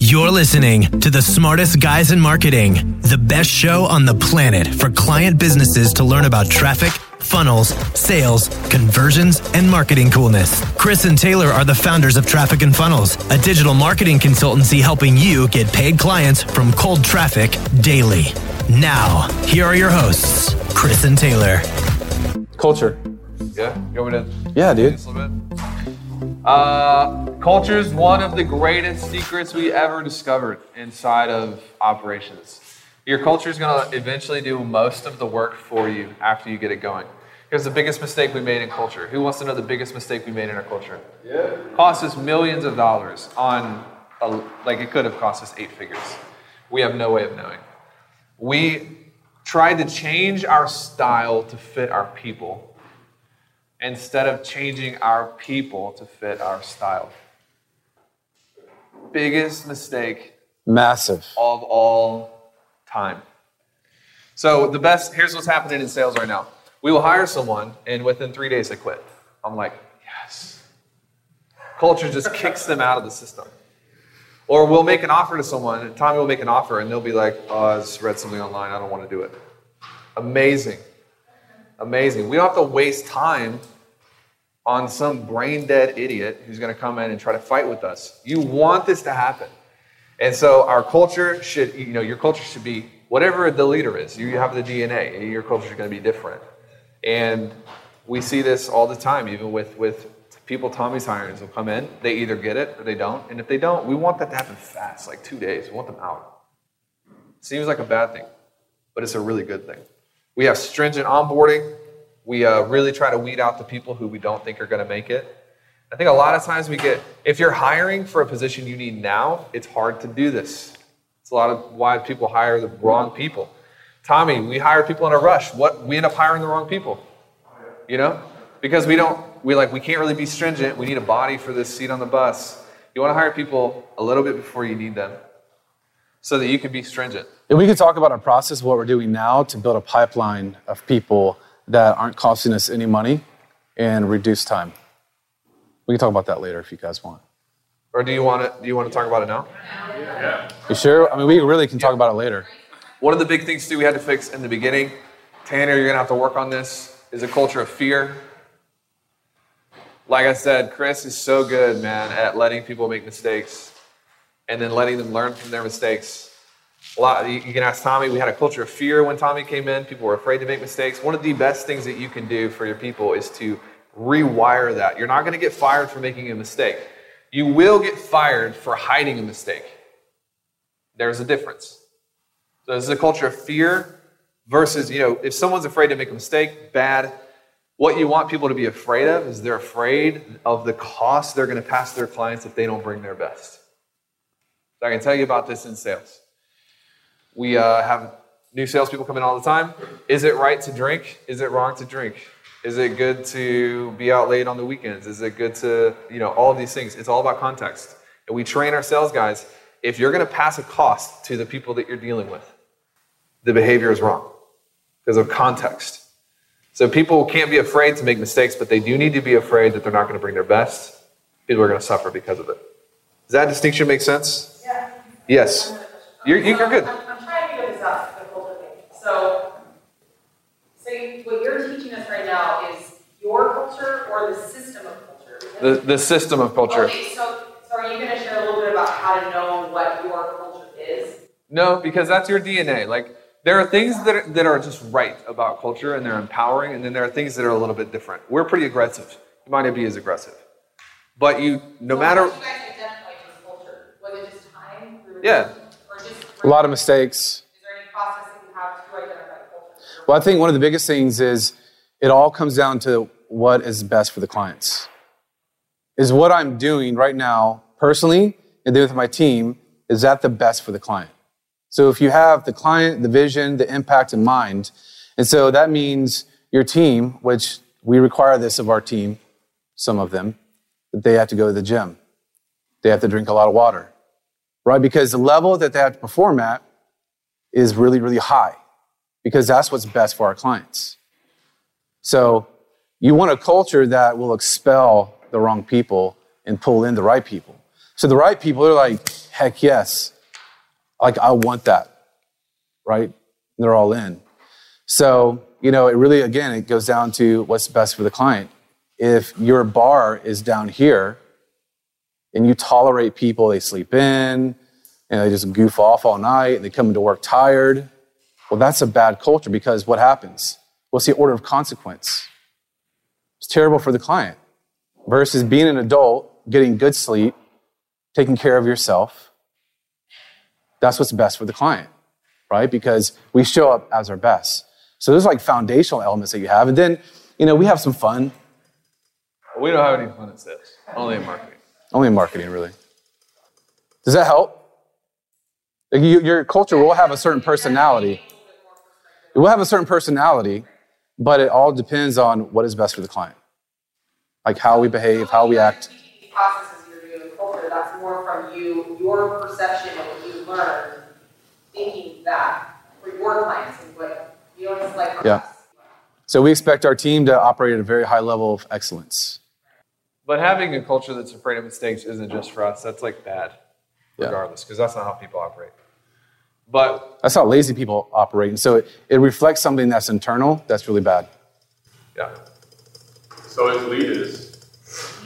You're listening to the smartest guys in marketing, the best show on the planet for client businesses to learn about traffic, funnels, sales, conversions, and marketing coolness. Chris and Taylor are the founders of Traffic and Funnels, a digital marketing consultancy helping you get paid clients from cold traffic daily. Now, here are your hosts, Chris and Taylor. Culture. Yeah, you want me to? Yeah, dude. Uh, culture is one of the greatest secrets we ever discovered inside of operations. Your culture is going to eventually do most of the work for you after you get it going. Here's the biggest mistake we made in culture. Who wants to know the biggest mistake we made in our culture? Yeah. Cost us millions of dollars on, a, like it could have cost us eight figures. We have no way of knowing. We tried to change our style to fit our people instead of changing our people to fit our style. Biggest mistake Massive. of all time. So the best here's what's happening in sales right now. We will hire someone and within three days they quit. I'm like, yes. Culture just kicks them out of the system. Or we'll make an offer to someone, and Tommy will make an offer, and they'll be like, oh, I just read something online, I don't want to do it. Amazing. Amazing. We don't have to waste time on some brain dead idiot who's going to come in and try to fight with us. You want this to happen. And so our culture should, you know, your culture should be whatever the leader is. You have the DNA, your culture is going to be different. And we see this all the time, even with, with people Tommy's hiring. They'll come in, they either get it or they don't. And if they don't, we want that to happen fast, like two days. We want them out. Seems like a bad thing, but it's a really good thing. We have stringent onboarding. We uh, really try to weed out the people who we don't think are going to make it. I think a lot of times we get, if you're hiring for a position you need now, it's hard to do this. It's a lot of why people hire the wrong people. Tommy, we hire people in a rush. What we end up hiring the wrong people. You know? Because we don't we like we can't really be stringent. We need a body for this seat on the bus. You want to hire people a little bit before you need them so that you can be stringent. And we can talk about our process, what we're doing now to build a pipeline of people that aren't costing us any money and reduce time. We can talk about that later if you guys want. Or do you want to do you want to talk about it now? Yeah. You sure? I mean, we really can talk about it later. One of the big things too we had to fix in the beginning, Tanner, you're gonna have to work on this, is a culture of fear. Like I said, Chris is so good, man, at letting people make mistakes and then letting them learn from their mistakes. A lot, you can ask Tommy. We had a culture of fear when Tommy came in. People were afraid to make mistakes. One of the best things that you can do for your people is to rewire that. You're not going to get fired for making a mistake. You will get fired for hiding a mistake. There's a difference. So this is a culture of fear versus, you know, if someone's afraid to make a mistake, bad. What you want people to be afraid of is they're afraid of the cost they're going to pass their clients if they don't bring their best. So I can tell you about this in sales. We uh, have new salespeople come in all the time. Is it right to drink? Is it wrong to drink? Is it good to be out late on the weekends? Is it good to, you know, all of these things? It's all about context. And we train our sales guys if you're going to pass a cost to the people that you're dealing with, the behavior is wrong because of context. So people can't be afraid to make mistakes, but they do need to be afraid that they're not going to bring their best. People are going to suffer because of it. Does that distinction make sense? Yeah. Yes. You're, you're good. I'm, I'm trying to figure this out, the culture thing. So, say what you're teaching us right now is your culture or the system of culture? The, the system of culture. Okay, so, so are you going to share a little bit about how to know what your culture is? No, because that's your DNA. Like there are things that are, that are just right about culture and they're empowering, and then there are things that are a little bit different. We're pretty aggressive. You might not be as aggressive, but you, no So matter, How did you guys identify this culture? Was it just time? We Yeah. Or just A lot of mistakes. Is there any process that you have to identify culture? Well, I think one of the biggest things is it all comes down to what is best for the clients. Is what I'm doing right now, personally, and then with my team, is that the best for the client? So if you have the client, the vision, the impact in mind, and so that means your team, which we require this of our team, some of them, that they have to go to the gym. They have to drink a lot of water, right? Because the level that they have to perform at is really, really high because that's what's best for our clients. So you want a culture that will expel the wrong people and pull in the right people. So the right people are like, heck yes. Like, I want that, right? And they're all in. So, you know, it really, again, it goes down to what's best for the client. If your bar is down here and you tolerate people, they sleep in and they just goof off all night, and they come into work tired, well, that's a bad culture because what happens? What's the order of consequence? It's terrible for the client versus being an adult, getting good sleep, taking care of yourself. That's what's best for the client, right? Because we show up as our best. So there's like foundational elements that you have. And then, you know, we have some fun. We don't have any fun in sales, only in marketing. Only in marketing, really. Does that help? Like you, your culture will have a certain personality. It will have a certain personality, but it all depends on what is best for the client. Like how we behave, how we act. Processes you're doing culture, that's more from you, your perception of what you learned, thinking that for your clients and what you know what it's like Yeah. us. So we expect our team to operate at a very high level of excellence. But having a culture that's afraid of mistakes isn't just for us. That's like bad, regardless, because that's not how people operate. But That's how lazy people operate. And so it, it reflects something that's internal that's really bad. yeah, So as leaders,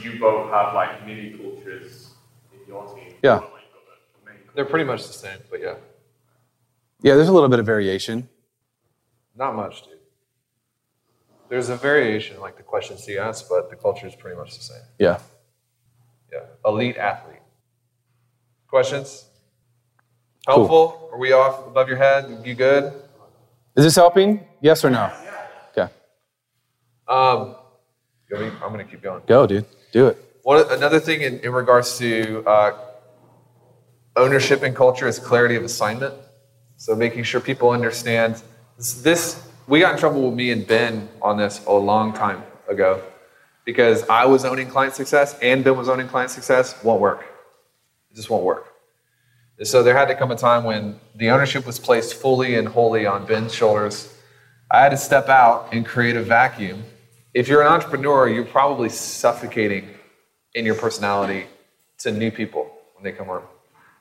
you both have like mini cultures in your team. Yeah. Like, got the main they're pretty much the same. But yeah, Yeah, there's a little bit of variation. not much, dude. There's a variation, like the questions he asked, but the culture is pretty much the same. Yeah. Yeah, elite athlete. Questions? Helpful? Are we off above your head? You good? Is this helping? Yes or no? Yeah. Okay. Um, you want me- I'm going to keep going. Go, dude. Do it. One, another thing in, in regards to uh, ownership and culture is clarity of assignment. So making sure people understand this, this. We got in trouble with me and Ben on this a long time ago because I was owning client success and Ben was owning client success. Won't work. It just won't work. So there had to come a time when the ownership was placed fully and wholly on Ben's shoulders. I had to step out and create a vacuum. If you're an entrepreneur, you're probably suffocating in your personality to new people when they come on.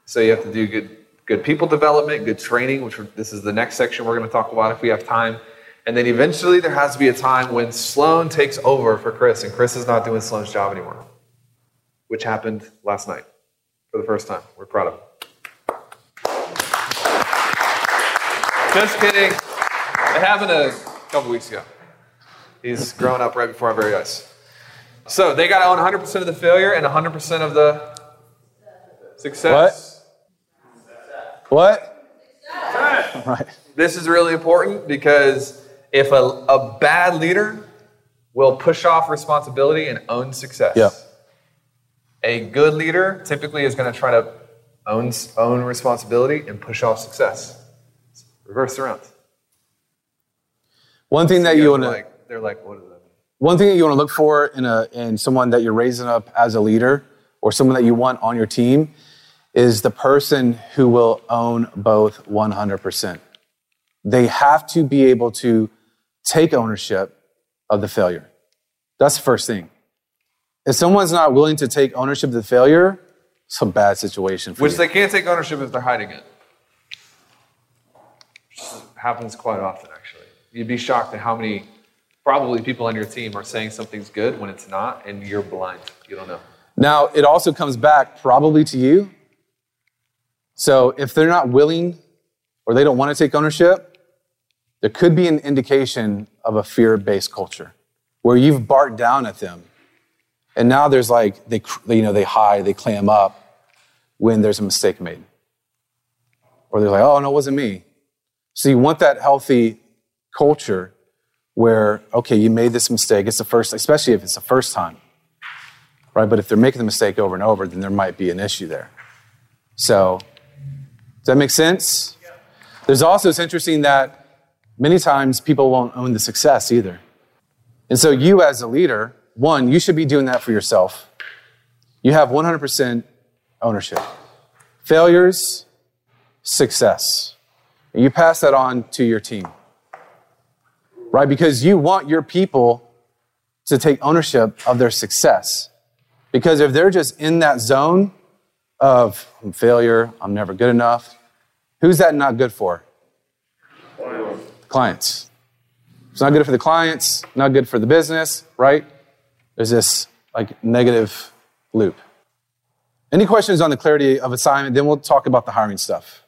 So you have to do good, good people development, good training, which this is the next section we're going to talk about if we have time. And then eventually there has to be a time when Sloan takes over for Chris, and Chris is not doing Sloan's job anymore, which happened last night for the first time. We're proud of him. Just kidding. It happened a couple weeks ago. He's grown up right before our very eyes. So they got to own 100% of the failure and 100% of the success. What? Right. This is really important because if a, a bad leader will push off responsibility and own success, Yeah. a good leader typically is going to try to own, own responsibility and push off success. Reverse around. One thing that you want to like, they're like, what is that? one thing that you want to look for in a in someone that you're raising up as a leader or someone that you want on your team is the person who will own both 100%. They have to be able to take ownership of the failure. That's the first thing. If someone's not willing to take ownership of the failure, it's a bad situation for Which you. they can't take ownership if they're hiding it. Happens quite often, actually. You'd be shocked at how many, probably people on your team are saying something's good when it's not, and you're blind. You don't know. Now, it also comes back probably to you. So if they're not willing or they don't want to take ownership, there could be an indication of a fear based culture where you've barked down at them. And now there's like, they, you know, they hide, they clam up when there's a mistake made. Or they're like, oh, no, it wasn't me. So you want that healthy culture where, okay, you made this mistake. It's the first, especially if it's the first time right? But if they're making the mistake over and over, then there might be an issue there. So, does that make sense? There's also, it's interesting that many times people won't own the success either. And so, you as a leader, one, you should be doing that for yourself. You have 100% ownership. Failures, success. And you pass that on to your team, right? Because you want your people to take ownership of their success. Because if they're just in that zone of failure, I'm never good enough. Who's that not good for? Clients. It's not good for the clients, not good for the business, right? There's this like negative loop. Any questions on the clarity of assignment? Then we'll talk about the hiring stuff.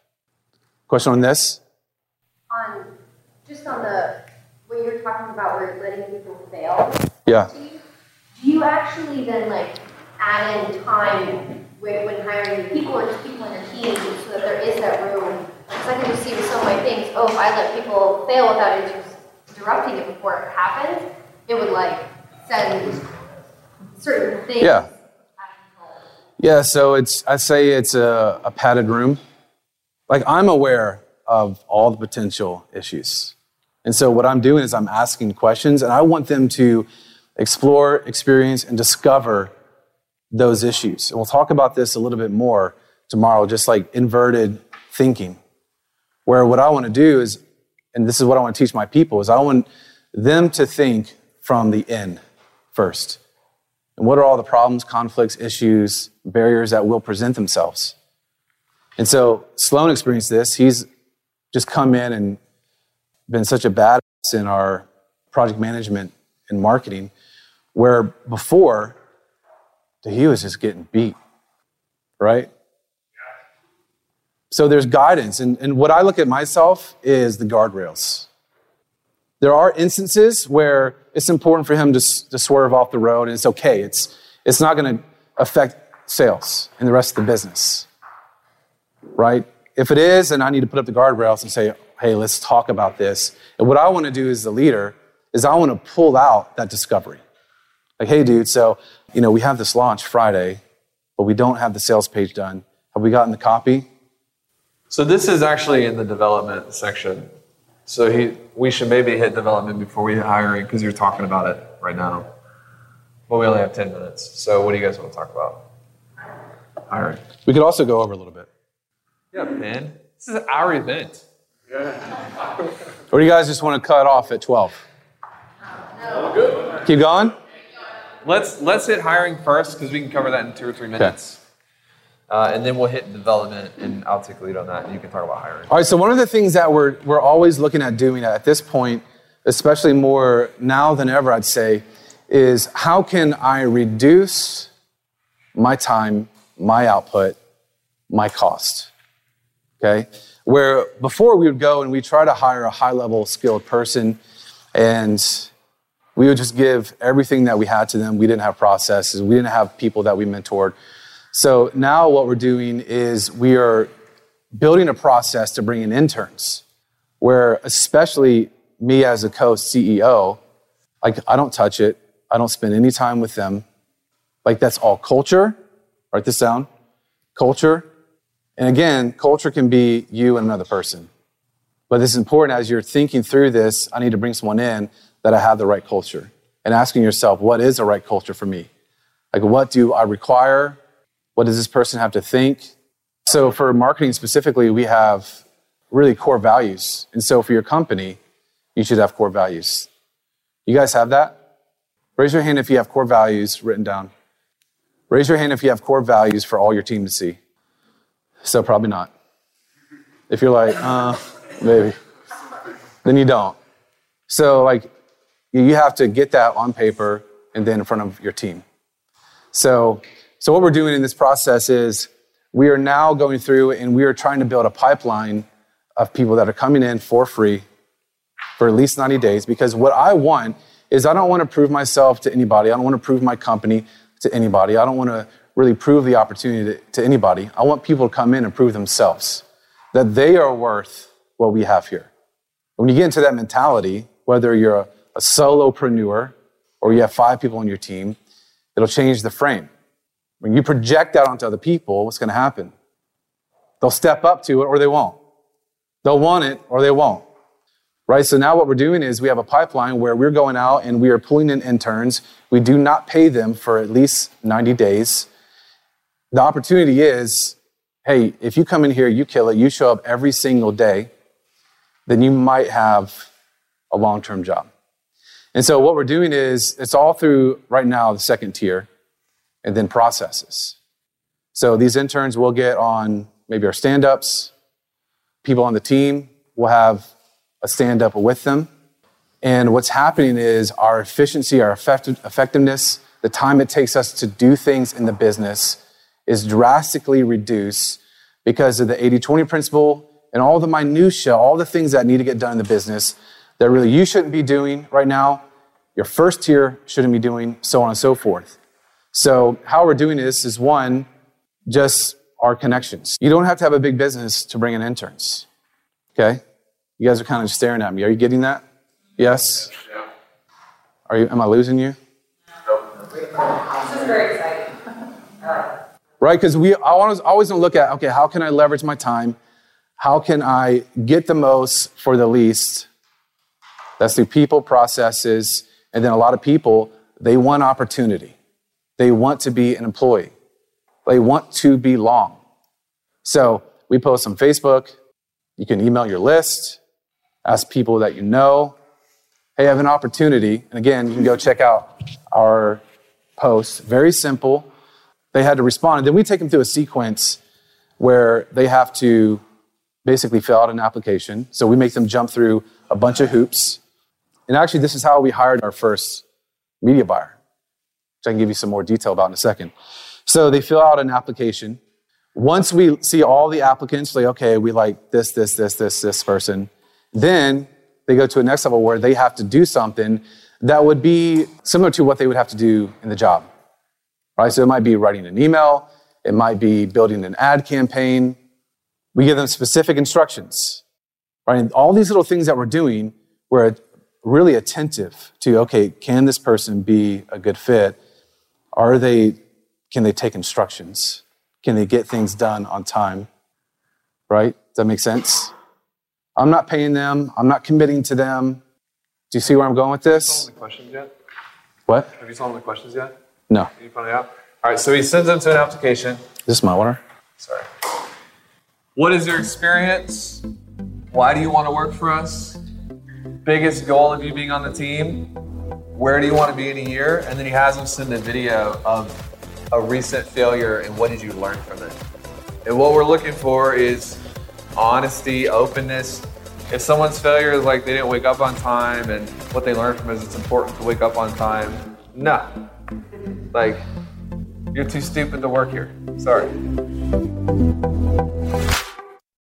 Question on this? On just on the what you're talking about, where letting people fail. Yeah. Do you actually then like add in time when, when hiring new people or just people in your team so that there is that room? Because I can just see with some of my things, oh, if I let people fail without interrupting it before it happens, it would like send certain things. Yeah. out of control. Yeah, so it's I say it's a, a padded room. Like I'm aware of all the potential issues. And so what I'm doing is I'm asking questions and I want them to explore, experience, and discover those issues. And we'll talk about this a little bit more tomorrow, just like inverted thinking. Where what I want to do is, and this is what I want to teach my people, is I want them to think from the end first. And what are all the problems, conflicts, issues, barriers that will present themselves? And so Sloan experienced this. He's just come in and been such a badass in our project management and marketing, where before he was just getting beat, right? So there's guidance. And, and what I look at myself is the guardrails. There are instances where it's important for him to, to swerve off the road, and it's okay. It's, it's not going to affect sales and the rest of the business, right? If it is, then I need to put up the guardrails and say, hey, let's talk about this. And what I want to do as the leader is I want to pull out that discovery. Like, hey, dude, so, you know, we have this launch Friday, but we don't have the sales page done. Have we gotten the copy? So this is actually in the development section. So he, we should maybe hit development before we hit hiring because you're talking about it right now. But we only have 10 minutes. So what do you guys want to talk about? Hiring. We could also go over a little bit. Yeah, man. This is our event. Or do you guys just want to cut off at 12? Keep going? Let's let's hit hiring first because we can cover that in two or three minutes. Uh, and then we'll hit development, and I'll take the lead on that, and you can talk about hiring. All right, so one of the things that we're, we're always looking at doing at this point, especially more now than ever, I'd say, is how can I reduce my time, my output, my cost? Okay? Where before we would go and we try to hire a high level skilled person and we would just give everything that we had to them. We didn't have processes, we didn't have people that we mentored. So now what we're doing is we are building a process to bring in interns, where especially me as a co-CEO, like I don't touch it. I don't spend any time with them. Like that's all culture. Write this down. Culture. And again, culture can be you and another person. But it's important as you're thinking through this, I need to bring someone in that I have the right culture. And asking yourself, what is the right culture for me? Like, what do I require? What does this person have to think? So, for marketing specifically, we have really core values. And so, for your company, you should have core values. You guys have that? Raise your hand if you have core values written down. Raise your hand if you have core values for all your team to see. So, probably not. If you're like, uh, maybe, then you don't. So, like, you have to get that on paper and then in front of your team. So, so what we're doing in this process is we are now going through and we are trying to build a pipeline of people that are coming in for free for at least 90 days because what I want is I don't want to prove myself to anybody. I don't want to prove my company to anybody. I don't want to really prove the opportunity to, to anybody. I want people to come in and prove themselves that they are worth what we have here. When you get into that mentality, whether you're a, a solopreneur or you have five people on your team, it'll change the frame. When you project that onto other people, what's going to happen? They'll step up to it or they won't. They'll want it or they won't. Right? So now what we're doing is we have a pipeline where we're going out and we are pulling in interns. We do not pay them for at least 90 days. The opportunity is hey, if you come in here, you kill it, you show up every single day, then you might have a long term job. And so what we're doing is it's all through right now the second tier and then processes. So these interns will get on maybe our stand ups. People on the team will have a stand up with them. And what's happening is our efficiency, our effective, effectiveness, the time it takes us to do things in the business is drastically reduced because of the 80 20 principle and all the minutiae, all the things that need to get done in the business that really you shouldn't be doing right now, your first tier shouldn't be doing, so on and so forth. So, how we're doing this is one, just our connections. You don't have to have a big business to bring in interns. Okay? You guys are kind of staring at me. Are you getting that? Yes? Are you, am I losing you? This is very exciting. All right. Because we always, always look at, okay, how can I leverage my time? How can I get the most for the least? That's through people, processes, and then a lot of people, they want opportunity. They want to be an employee. They want to belong. So we post on Facebook. You can email your list, ask people that you know, hey, I have an opportunity. And again, you can go check out our posts. Very simple. They had to respond. And then we take them through a sequence where they have to basically fill out an application. So we make them jump through a bunch of hoops. And actually, this is how we hired our first media buyer, which I can give you some more detail about in a second. So they fill out an application. Once we see all the applicants, like, okay, we like this, this, this, this, this person, then they go to a next level where they have to do something that would be similar to what they would have to do in the job. Right? So it might be writing an email, it might be building an ad campaign. We give them specific instructions. Right? And all these little things that we're doing, we're really attentive to, okay, can this person be a good fit? Are they, can they take instructions? Can they get things done on time? Right? Does that make sense? I'm not paying them. I'm not committing to them. Do you see where I'm going with this? Any questions yet? What? Have you solved the questions yet? No. Can you it out? All right, so he sends them to an application. Is this my water? Sorry. What is your experience? Why do you want to work for us? Biggest goal of you being on the team? Where do you want to be in a year? And then he has them send a video of a recent failure and what did you learn from it? And what we're looking for is honesty, openness. If someone's failure is like they didn't wake up on time and what they learned from it is it's important to wake up on time, no. Like, you're too stupid to work here. Sorry.